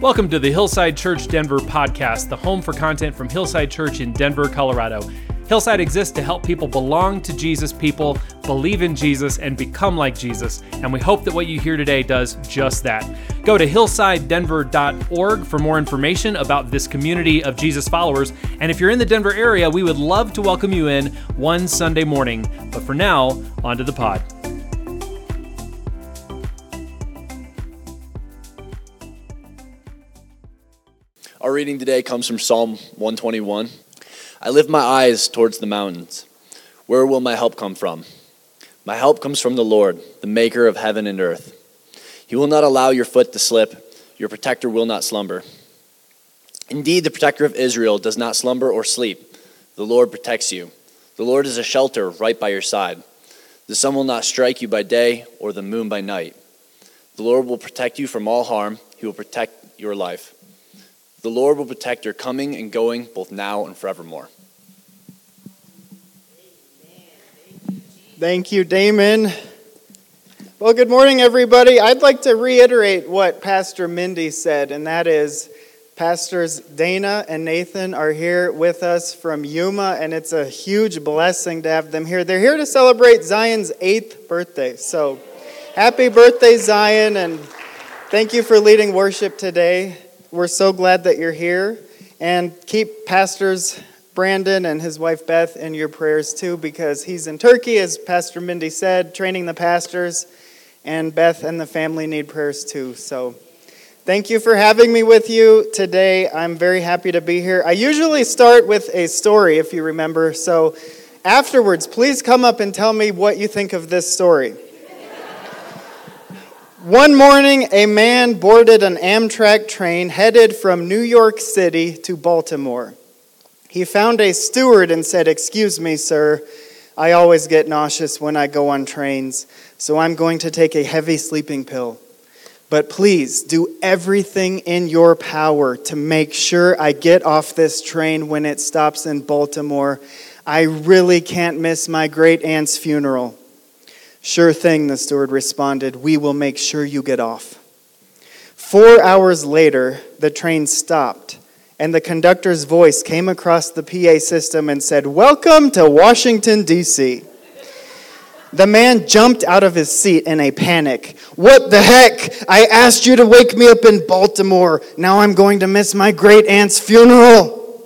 Welcome to the Hillside Church Denver podcast, the home for content from Hillside Church in Denver, Colorado. Hillside exists to help people belong to Jesus, people believe in Jesus, and become like Jesus. And we hope that what you hear today does just that. Go to hillsidedenver.org for more information about this community of Jesus followers. And if you're in the Denver area, we would love to welcome you in one Sunday morning. But for now, on to the pod. Reading today comes from Psalm 121. I lift my eyes towards the mountains. Where will my help come from? My help comes from the Lord, the maker of heaven and earth. He will not allow your foot to slip, your protector will not slumber. Indeed, the protector of Israel does not slumber or sleep. The Lord protects you. The Lord is a shelter right by your side. The sun will not strike you by day or the moon by night. The Lord will protect you from all harm, He will protect your life. The Lord will protect your coming and going both now and forevermore. Thank you, Damon. Well, good morning, everybody. I'd like to reiterate what Pastor Mindy said, and that is Pastors Dana and Nathan are here with us from Yuma, and it's a huge blessing to have them here. They're here to celebrate Zion's eighth birthday. So, happy birthday, Zion, and thank you for leading worship today. We're so glad that you're here. And keep Pastors Brandon and his wife Beth in your prayers too, because he's in Turkey, as Pastor Mindy said, training the pastors. And Beth and the family need prayers too. So thank you for having me with you today. I'm very happy to be here. I usually start with a story, if you remember. So afterwards, please come up and tell me what you think of this story. One morning, a man boarded an Amtrak train headed from New York City to Baltimore. He found a steward and said, Excuse me, sir, I always get nauseous when I go on trains, so I'm going to take a heavy sleeping pill. But please do everything in your power to make sure I get off this train when it stops in Baltimore. I really can't miss my great aunt's funeral. Sure thing, the steward responded. We will make sure you get off. Four hours later, the train stopped, and the conductor's voice came across the PA system and said, Welcome to Washington, D.C. The man jumped out of his seat in a panic. What the heck? I asked you to wake me up in Baltimore. Now I'm going to miss my great aunt's funeral.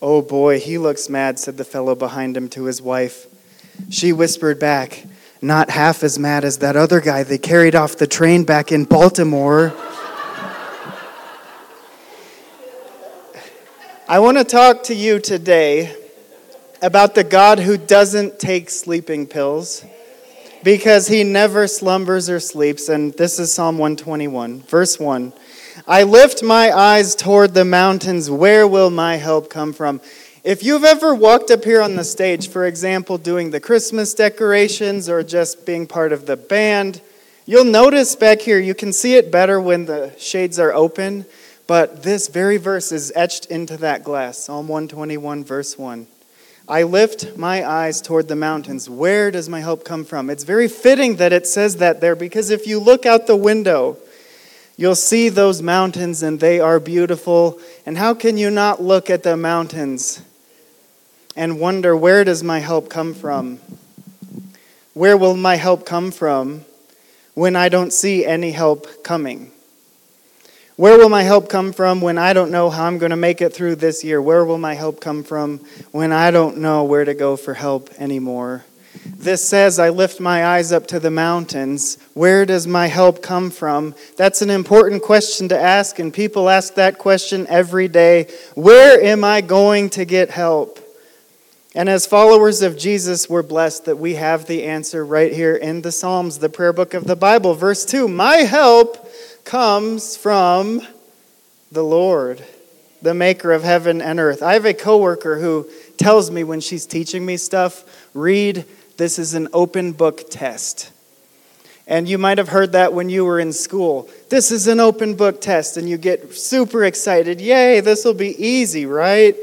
Oh boy, he looks mad, said the fellow behind him to his wife. She whispered back, not half as mad as that other guy they carried off the train back in Baltimore. I want to talk to you today about the God who doesn't take sleeping pills because he never slumbers or sleeps. And this is Psalm 121, verse 1. I lift my eyes toward the mountains. Where will my help come from? If you've ever walked up here on the stage, for example, doing the Christmas decorations or just being part of the band, you'll notice back here, you can see it better when the shades are open, but this very verse is etched into that glass Psalm 121, verse 1. I lift my eyes toward the mountains. Where does my help come from? It's very fitting that it says that there because if you look out the window, you'll see those mountains and they are beautiful. And how can you not look at the mountains and wonder where does my help come from? Where will my help come from when I don't see any help coming? Where will my help come from when I don't know how I'm going to make it through this year? Where will my help come from when I don't know where to go for help anymore? This says, I lift my eyes up to the mountains. Where does my help come from? That's an important question to ask, and people ask that question every day. Where am I going to get help? And as followers of Jesus, we're blessed that we have the answer right here in the Psalms, the prayer book of the Bible. Verse 2 My help comes from the Lord, the maker of heaven and earth. I have a coworker who tells me when she's teaching me stuff, read, this is an open book test. And you might have heard that when you were in school. This is an open book test, and you get super excited. Yay, this will be easy, right?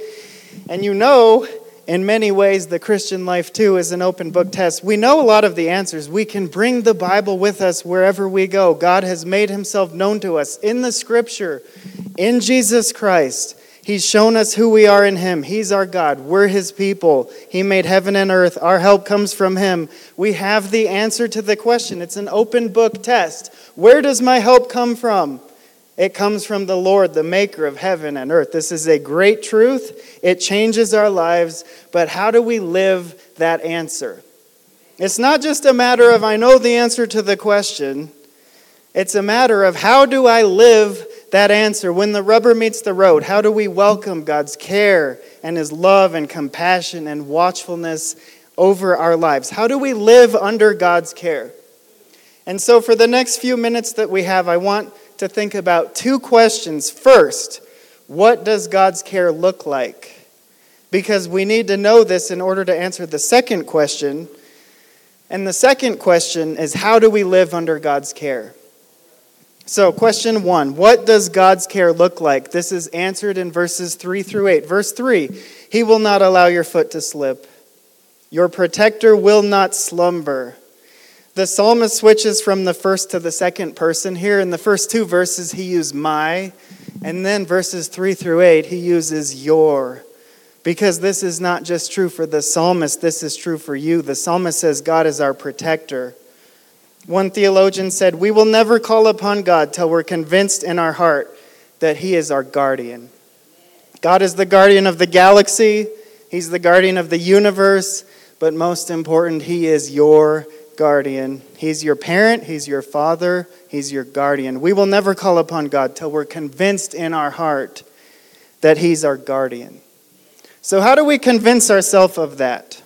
And you know in many ways, the Christian life too is an open book test. We know a lot of the answers. We can bring the Bible with us wherever we go. God has made himself known to us in the scripture, in Jesus Christ. He's shown us who we are in him. He's our God. We're his people. He made heaven and earth. Our help comes from him. We have the answer to the question. It's an open book test. Where does my help come from? It comes from the Lord, the maker of heaven and earth. This is a great truth. It changes our lives, but how do we live that answer? It's not just a matter of, I know the answer to the question. It's a matter of, how do I live that answer when the rubber meets the road? How do we welcome God's care and His love and compassion and watchfulness over our lives? How do we live under God's care? And so, for the next few minutes that we have, I want to think about two questions. First, what does God's care look like? Because we need to know this in order to answer the second question. And the second question is how do we live under God's care? So, question one What does God's care look like? This is answered in verses 3 through 8. Verse 3 He will not allow your foot to slip, your protector will not slumber. The psalmist switches from the first to the second person. Here in the first two verses, he used my, and then verses 3 through 8, he uses your. Because this is not just true for the psalmist, this is true for you. The psalmist says, God is our protector. One theologian said, We will never call upon God till we're convinced in our heart that He is our guardian. God is the guardian of the galaxy, He's the guardian of the universe, but most important, He is your guardian. He's your parent, He's your father, He's your guardian. We will never call upon God till we're convinced in our heart that He's our guardian. So, how do we convince ourselves of that?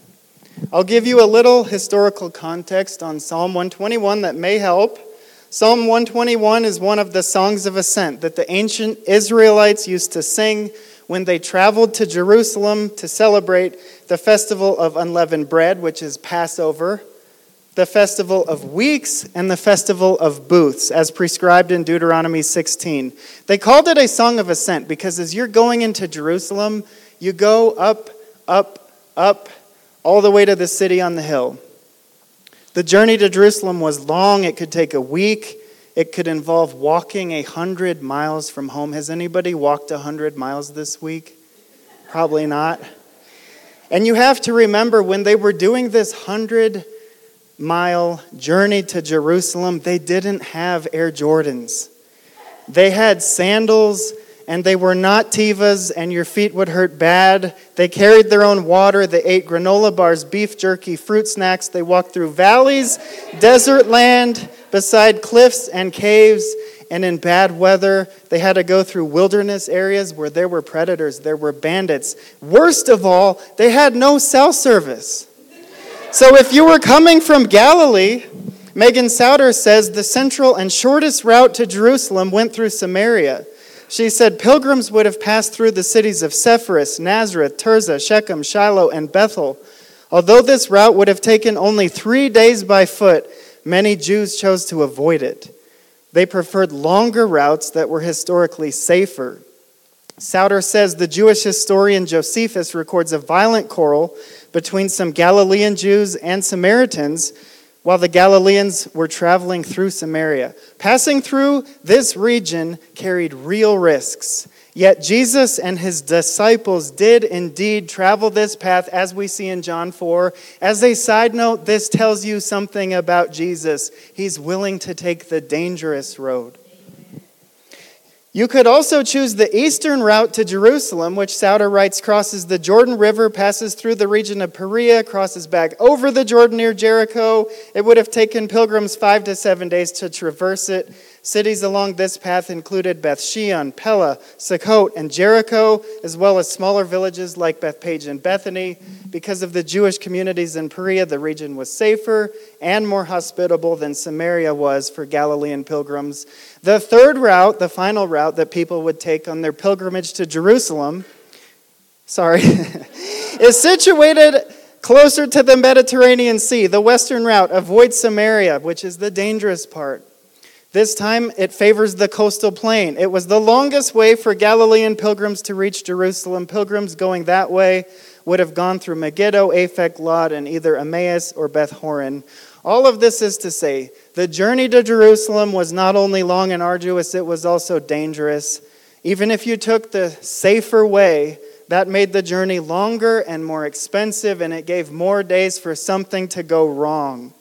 I'll give you a little historical context on Psalm 121 that may help. Psalm 121 is one of the songs of ascent that the ancient Israelites used to sing when they traveled to Jerusalem to celebrate the festival of unleavened bread, which is Passover the festival of weeks and the festival of booths, as prescribed in Deuteronomy 16. They called it a song of ascent because as you're going into Jerusalem, you go up, up, up, all the way to the city on the hill. The journey to Jerusalem was long, it could take a week. It could involve walking a hundred miles from home. Has anybody walked a hundred miles this week? Probably not. And you have to remember when they were doing this hundred mile journey to Jerusalem, they didn't have Air Jordans. They had sandals and they were not Tevas, and your feet would hurt bad. They carried their own water. They ate granola bars, beef jerky, fruit snacks. They walked through valleys, desert land, beside cliffs and caves. And in bad weather, they had to go through wilderness areas where there were predators, there were bandits. Worst of all, they had no cell service. So if you were coming from Galilee, Megan Sauter says the central and shortest route to Jerusalem went through Samaria. She said pilgrims would have passed through the cities of Sepphoris, Nazareth, Tirzah, Shechem, Shiloh, and Bethel. Although this route would have taken only three days by foot, many Jews chose to avoid it. They preferred longer routes that were historically safer. Sauter says the Jewish historian Josephus records a violent quarrel between some Galilean Jews and Samaritans while the Galileans were traveling through Samaria. Passing through this region carried real risks. Yet Jesus and his disciples did indeed travel this path, as we see in John 4. As a side note, this tells you something about Jesus. He's willing to take the dangerous road. You could also choose the eastern route to Jerusalem, which Sauter writes crosses the Jordan River, passes through the region of Perea, crosses back over the Jordan near Jericho. It would have taken pilgrims five to seven days to traverse it. Cities along this path included Beth Shean, Pella, Sukkot, and Jericho, as well as smaller villages like Bethpage and Bethany. Because of the Jewish communities in Perea, the region was safer and more hospitable than Samaria was for Galilean pilgrims. The third route, the final route that people would take on their pilgrimage to Jerusalem, sorry, is situated closer to the Mediterranean Sea. The western route avoids Samaria, which is the dangerous part. This time it favors the coastal plain. It was the longest way for Galilean pilgrims to reach Jerusalem. Pilgrims going that way would have gone through Megiddo, Aphek, Lod, and either Emmaus or Beth Horon. All of this is to say, the journey to Jerusalem was not only long and arduous, it was also dangerous. Even if you took the safer way, that made the journey longer and more expensive, and it gave more days for something to go wrong.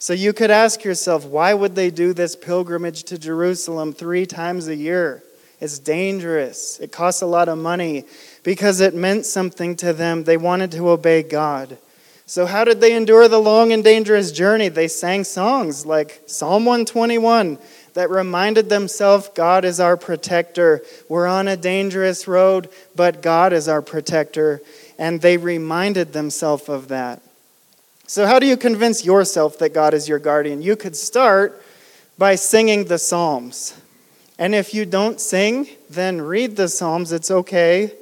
So you could ask yourself, why would they do this pilgrimage to Jerusalem three times a year? It's dangerous. It costs a lot of money because it meant something to them. They wanted to obey God. So, how did they endure the long and dangerous journey? They sang songs like Psalm 121 that reminded themselves God is our protector. We're on a dangerous road, but God is our protector. And they reminded themselves of that. So, how do you convince yourself that God is your guardian? You could start by singing the Psalms. And if you don't sing, then read the Psalms. It's okay.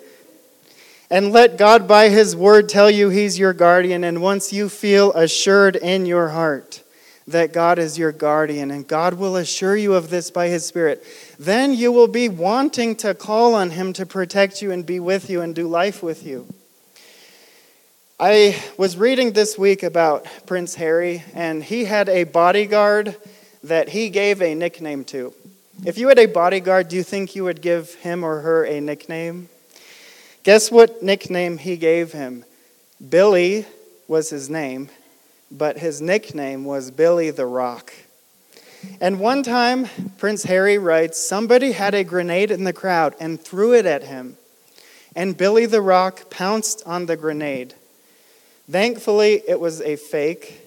And let God, by His word, tell you He's your guardian. And once you feel assured in your heart that God is your guardian, and God will assure you of this by His Spirit, then you will be wanting to call on Him to protect you and be with you and do life with you. I was reading this week about Prince Harry, and he had a bodyguard that he gave a nickname to. If you had a bodyguard, do you think you would give him or her a nickname? Guess what nickname he gave him? Billy was his name, but his nickname was Billy the Rock. And one time, Prince Harry writes, somebody had a grenade in the crowd and threw it at him. And Billy the Rock pounced on the grenade. Thankfully, it was a fake,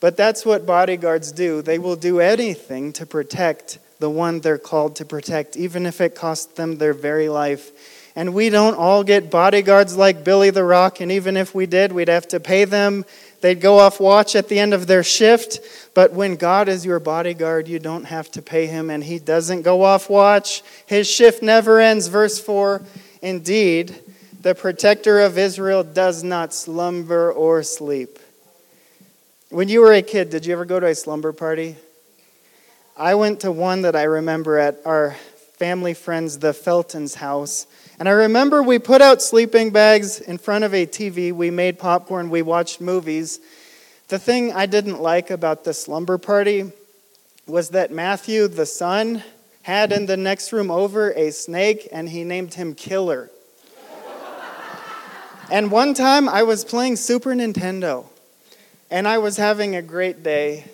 but that's what bodyguards do. They will do anything to protect the one they're called to protect, even if it costs them their very life. And we don't all get bodyguards like Billy the Rock, and even if we did, we'd have to pay them. They'd go off watch at the end of their shift. But when God is your bodyguard, you don't have to pay him, and he doesn't go off watch. His shift never ends. Verse 4 Indeed, the protector of Israel does not slumber or sleep. When you were a kid, did you ever go to a slumber party? I went to one that I remember at our family friends, the Felton's house. And I remember we put out sleeping bags in front of a TV. We made popcorn. We watched movies. The thing I didn't like about the slumber party was that Matthew, the son, had in the next room over a snake and he named him Killer. And one time I was playing Super Nintendo and I was having a great day.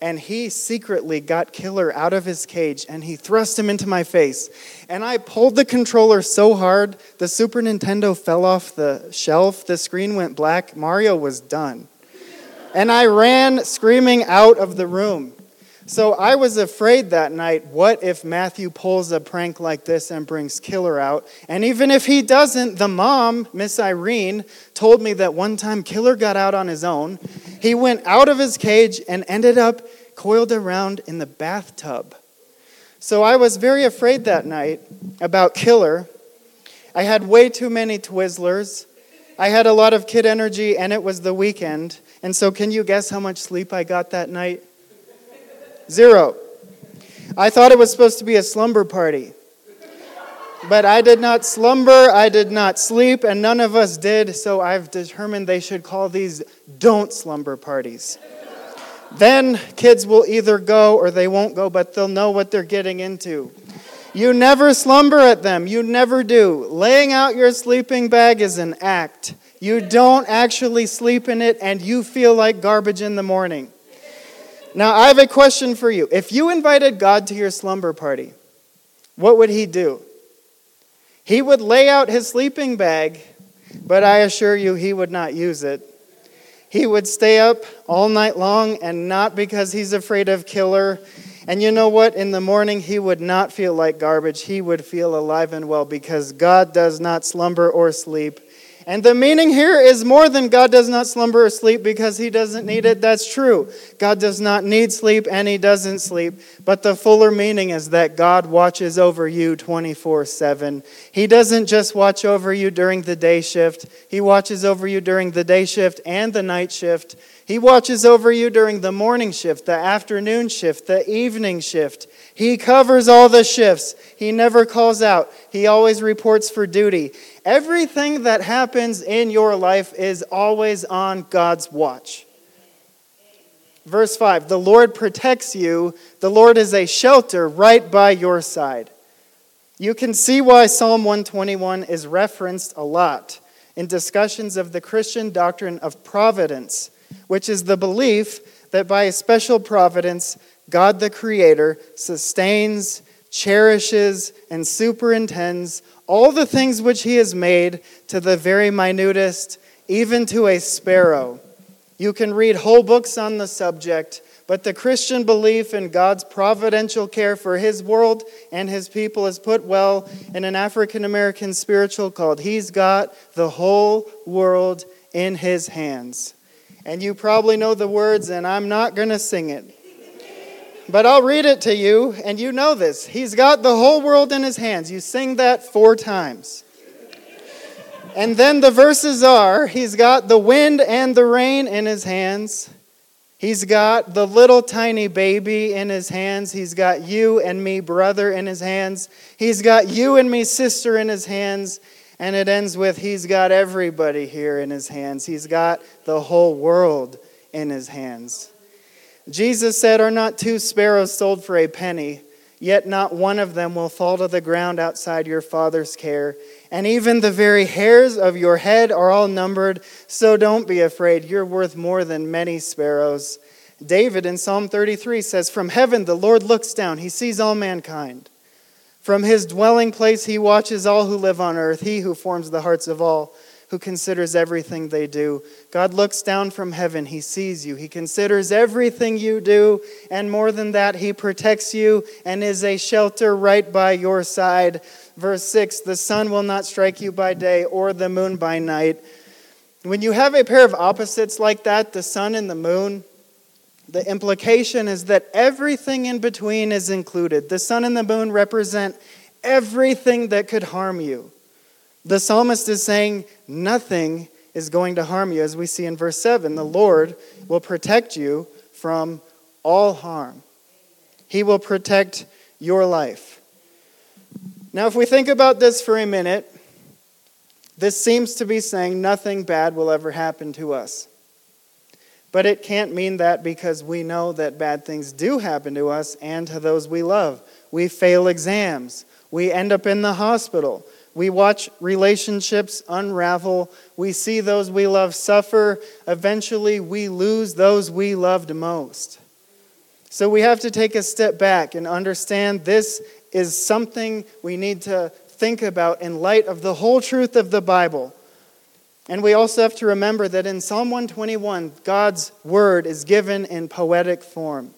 And he secretly got Killer out of his cage and he thrust him into my face. And I pulled the controller so hard, the Super Nintendo fell off the shelf, the screen went black. Mario was done. And I ran screaming out of the room. So I was afraid that night what if Matthew pulls a prank like this and brings Killer out? And even if he doesn't, the mom, Miss Irene, told me that one time Killer got out on his own. He went out of his cage and ended up coiled around in the bathtub. So I was very afraid that night about Killer. I had way too many Twizzlers. I had a lot of kid energy, and it was the weekend. And so, can you guess how much sleep I got that night? Zero. I thought it was supposed to be a slumber party. But I did not slumber, I did not sleep, and none of us did, so I've determined they should call these don't slumber parties. Then kids will either go or they won't go, but they'll know what they're getting into. You never slumber at them, you never do. Laying out your sleeping bag is an act. You don't actually sleep in it, and you feel like garbage in the morning. Now, I have a question for you. If you invited God to your slumber party, what would he do? He would lay out his sleeping bag, but I assure you he would not use it. He would stay up all night long, and not because he's afraid of killer. And you know what? In the morning, he would not feel like garbage. He would feel alive and well because God does not slumber or sleep. And the meaning here is more than God does not slumber or sleep because he doesn't need it. That's true. God does not need sleep and he doesn't sleep. But the fuller meaning is that God watches over you 24 7. He doesn't just watch over you during the day shift, he watches over you during the day shift and the night shift. He watches over you during the morning shift, the afternoon shift, the evening shift. He covers all the shifts. He never calls out. He always reports for duty. Everything that happens in your life is always on God's watch. Verse 5 The Lord protects you, the Lord is a shelter right by your side. You can see why Psalm 121 is referenced a lot in discussions of the Christian doctrine of providence, which is the belief that by a special providence, God the Creator sustains, cherishes, and superintends all the things which He has made to the very minutest, even to a sparrow. You can read whole books on the subject, but the Christian belief in God's providential care for His world and His people is put well in an African American spiritual called He's Got the Whole World in His Hands. And you probably know the words, and I'm not going to sing it. But I'll read it to you, and you know this. He's got the whole world in his hands. You sing that four times. And then the verses are He's got the wind and the rain in his hands. He's got the little tiny baby in his hands. He's got you and me, brother, in his hands. He's got you and me, sister, in his hands. And it ends with He's got everybody here in his hands. He's got the whole world in his hands. Jesus said, Are not two sparrows sold for a penny? Yet not one of them will fall to the ground outside your Father's care. And even the very hairs of your head are all numbered. So don't be afraid. You're worth more than many sparrows. David in Psalm 33 says, From heaven the Lord looks down, he sees all mankind. From his dwelling place he watches all who live on earth, he who forms the hearts of all who considers everything they do. God looks down from heaven. He sees you. He considers everything you do. And more than that, He protects you and is a shelter right by your side. Verse 6 The sun will not strike you by day or the moon by night. When you have a pair of opposites like that, the sun and the moon, the implication is that everything in between is included. The sun and the moon represent everything that could harm you. The psalmist is saying nothing is going to harm you, as we see in verse 7. The Lord will protect you from all harm, He will protect your life. Now, if we think about this for a minute, this seems to be saying nothing bad will ever happen to us. But it can't mean that because we know that bad things do happen to us and to those we love. We fail exams. We end up in the hospital. We watch relationships unravel. We see those we love suffer. Eventually, we lose those we loved most. So we have to take a step back and understand this is something we need to think about in light of the whole truth of the Bible. And we also have to remember that in Psalm 121, God's word is given in poetic form.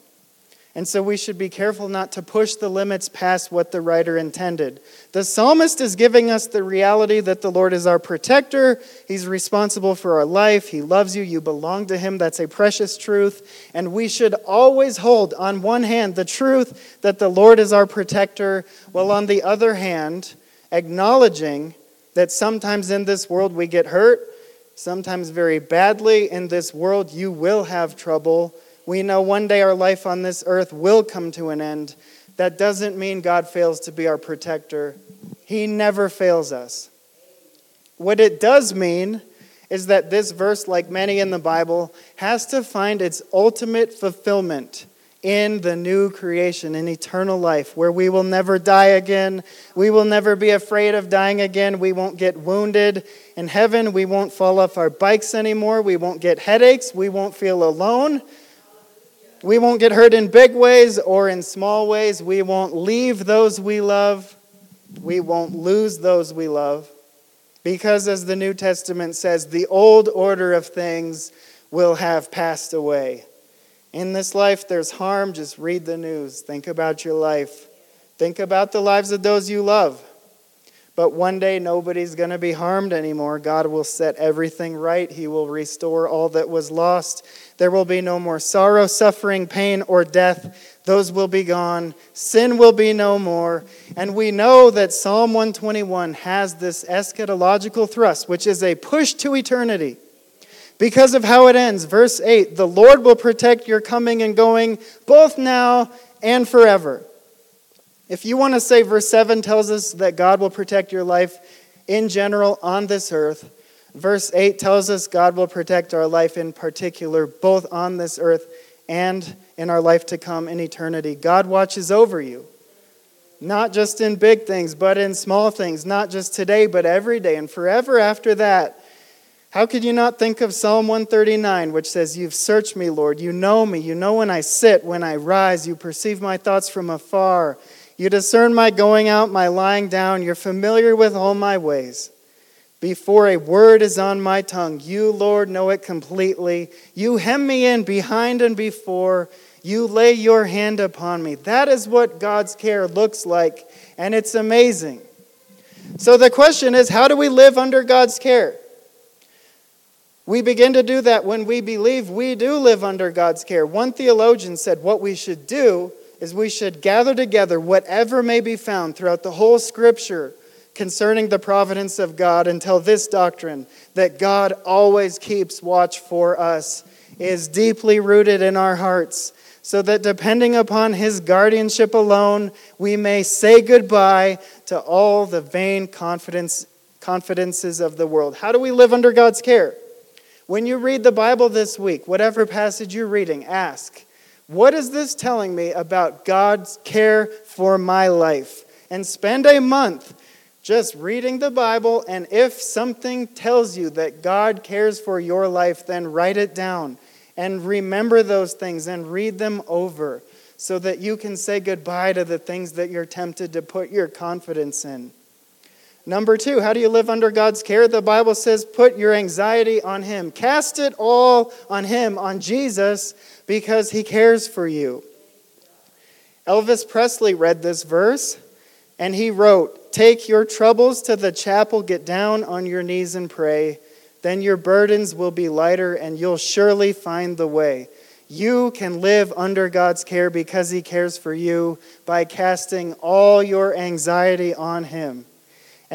And so we should be careful not to push the limits past what the writer intended. The psalmist is giving us the reality that the Lord is our protector. He's responsible for our life. He loves you. You belong to Him. That's a precious truth. And we should always hold, on one hand, the truth that the Lord is our protector, while on the other hand, acknowledging that sometimes in this world we get hurt, sometimes very badly. In this world, you will have trouble. We know one day our life on this earth will come to an end. That doesn't mean God fails to be our protector. He never fails us. What it does mean is that this verse, like many in the Bible, has to find its ultimate fulfillment in the new creation, in eternal life, where we will never die again. We will never be afraid of dying again. We won't get wounded. In heaven, we won't fall off our bikes anymore. We won't get headaches. We won't feel alone. We won't get hurt in big ways or in small ways. We won't leave those we love. We won't lose those we love. Because, as the New Testament says, the old order of things will have passed away. In this life, there's harm. Just read the news. Think about your life. Think about the lives of those you love. But one day, nobody's going to be harmed anymore. God will set everything right. He will restore all that was lost. There will be no more sorrow, suffering, pain, or death. Those will be gone. Sin will be no more. And we know that Psalm 121 has this eschatological thrust, which is a push to eternity. because of how it ends. Verse 8 The Lord will protect your coming and going both now and forever. If you want to say verse 7 tells us that God will protect your life in general on this earth, verse 8 tells us God will protect our life in particular, both on this earth and in our life to come in eternity. God watches over you, not just in big things, but in small things, not just today, but every day and forever after that. How could you not think of Psalm 139, which says, You've searched me, Lord. You know me. You know when I sit, when I rise. You perceive my thoughts from afar. You discern my going out, my lying down. You're familiar with all my ways. Before a word is on my tongue, you, Lord, know it completely. You hem me in behind and before. You lay your hand upon me. That is what God's care looks like, and it's amazing. So the question is how do we live under God's care? We begin to do that when we believe we do live under God's care. One theologian said what we should do is we should gather together whatever may be found throughout the whole scripture concerning the providence of God until this doctrine that God always keeps watch for us is deeply rooted in our hearts so that depending upon his guardianship alone we may say goodbye to all the vain confidence confidences of the world. How do we live under God's care? When you read the Bible this week, whatever passage you're reading, ask, what is this telling me about God's care for my life? And spend a month just reading the Bible, and if something tells you that God cares for your life, then write it down and remember those things and read them over so that you can say goodbye to the things that you're tempted to put your confidence in. Number two, how do you live under God's care? The Bible says, put your anxiety on Him. Cast it all on Him, on Jesus, because He cares for you. Elvis Presley read this verse and he wrote, Take your troubles to the chapel, get down on your knees and pray. Then your burdens will be lighter and you'll surely find the way. You can live under God's care because He cares for you by casting all your anxiety on Him.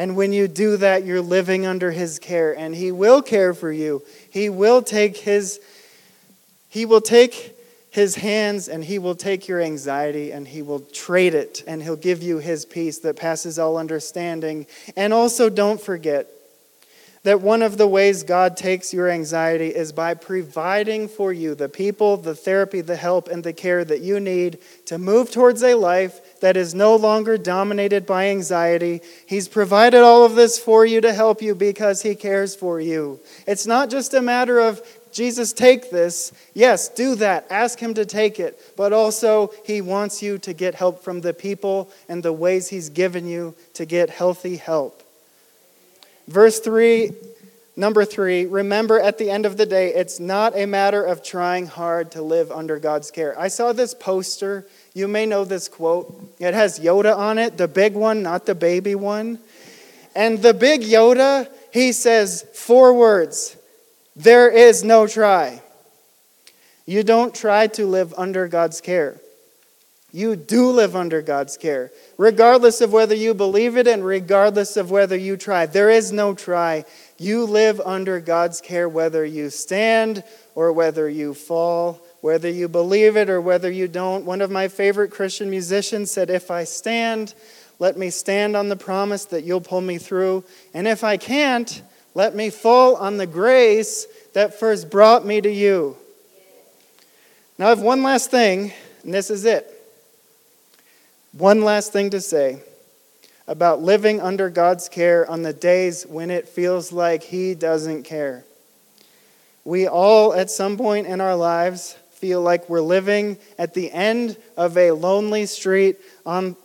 And when you do that, you're living under his care and he will care for you. He will take his he will take his hands and he will take your anxiety and he will trade it and he'll give you his peace that passes all understanding. And also don't forget that one of the ways God takes your anxiety is by providing for you the people, the therapy, the help, and the care that you need to move towards a life that is no longer dominated by anxiety. He's provided all of this for you to help you because He cares for you. It's not just a matter of, Jesus, take this. Yes, do that. Ask Him to take it. But also, He wants you to get help from the people and the ways He's given you to get healthy help. Verse 3, number 3, remember at the end of the day, it's not a matter of trying hard to live under God's care. I saw this poster. You may know this quote. It has Yoda on it, the big one, not the baby one. And the big Yoda, he says four words There is no try. You don't try to live under God's care. You do live under God's care, regardless of whether you believe it and regardless of whether you try. There is no try. You live under God's care whether you stand or whether you fall, whether you believe it or whether you don't. One of my favorite Christian musicians said, If I stand, let me stand on the promise that you'll pull me through. And if I can't, let me fall on the grace that first brought me to you. Now, I have one last thing, and this is it. One last thing to say about living under God's care on the days when it feels like He doesn't care. We all, at some point in our lives, feel like we're living at the end of a lonely street on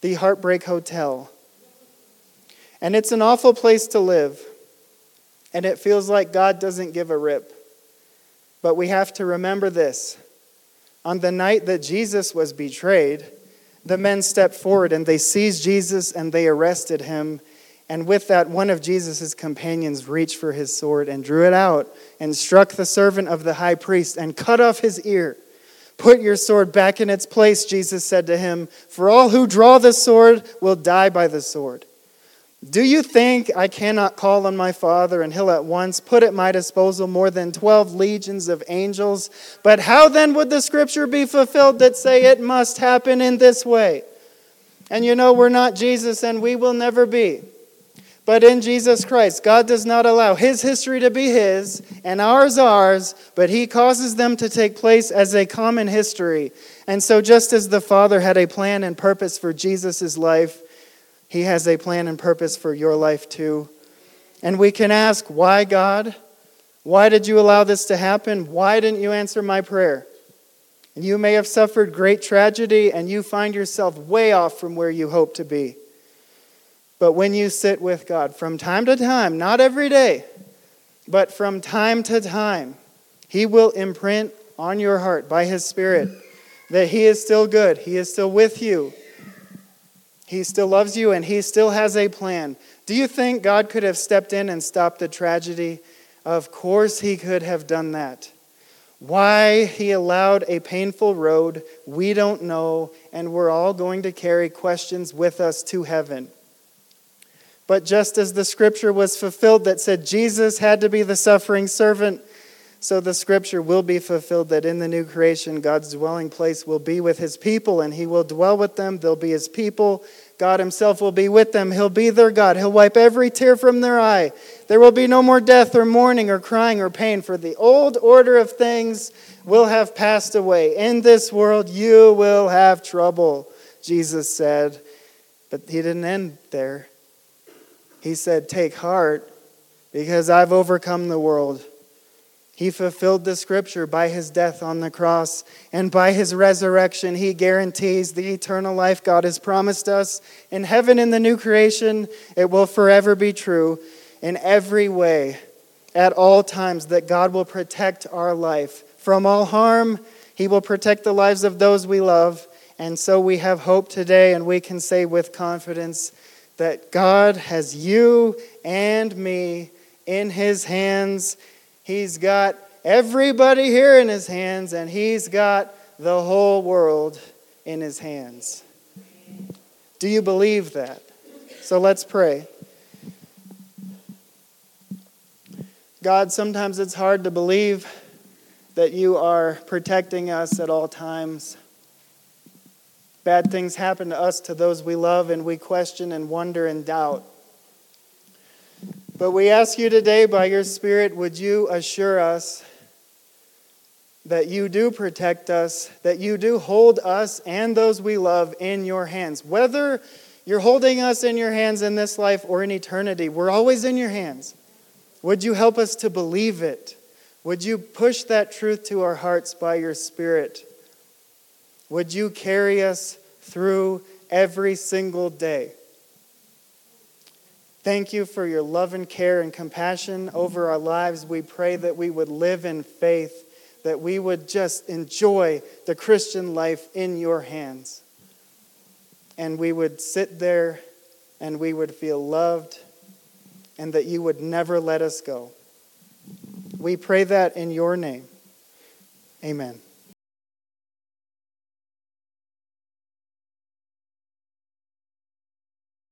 the Heartbreak Hotel. And it's an awful place to live. And it feels like God doesn't give a rip. But we have to remember this. On the night that Jesus was betrayed, the men stepped forward and they seized Jesus and they arrested him. And with that, one of Jesus' companions reached for his sword and drew it out and struck the servant of the high priest and cut off his ear. Put your sword back in its place, Jesus said to him, for all who draw the sword will die by the sword. Do you think I cannot call on my Father and he'll at once put at my disposal more than 12 legions of angels? But how then would the scripture be fulfilled that say it must happen in this way? And you know, we're not Jesus and we will never be. But in Jesus Christ, God does not allow his history to be his and ours ours, but he causes them to take place as a common history. And so, just as the Father had a plan and purpose for Jesus' life, he has a plan and purpose for your life too. And we can ask, why, God? Why did you allow this to happen? Why didn't you answer my prayer? And you may have suffered great tragedy and you find yourself way off from where you hope to be. But when you sit with God from time to time, not every day, but from time to time, He will imprint on your heart by His Spirit that He is still good, He is still with you, He still loves you, and He still has a plan. Do you think God could have stepped in and stopped the tragedy? Of course, He could have done that. Why He allowed a painful road, we don't know, and we're all going to carry questions with us to heaven. But just as the scripture was fulfilled that said Jesus had to be the suffering servant, so the scripture will be fulfilled that in the new creation, God's dwelling place will be with his people, and he will dwell with them. They'll be his people. God himself will be with them. He'll be their God. He'll wipe every tear from their eye. There will be no more death or mourning or crying or pain, for the old order of things will have passed away. In this world, you will have trouble, Jesus said. But he didn't end there. He said, Take heart, because I've overcome the world. He fulfilled the scripture by his death on the cross, and by his resurrection, he guarantees the eternal life God has promised us. In heaven, in the new creation, it will forever be true in every way, at all times, that God will protect our life from all harm. He will protect the lives of those we love. And so we have hope today, and we can say with confidence, that God has you and me in his hands. He's got everybody here in his hands, and he's got the whole world in his hands. Do you believe that? So let's pray. God, sometimes it's hard to believe that you are protecting us at all times. Bad things happen to us, to those we love, and we question and wonder and doubt. But we ask you today, by your Spirit, would you assure us that you do protect us, that you do hold us and those we love in your hands. Whether you're holding us in your hands in this life or in eternity, we're always in your hands. Would you help us to believe it? Would you push that truth to our hearts by your Spirit? Would you carry us through every single day? Thank you for your love and care and compassion over our lives. We pray that we would live in faith, that we would just enjoy the Christian life in your hands. And we would sit there and we would feel loved, and that you would never let us go. We pray that in your name. Amen.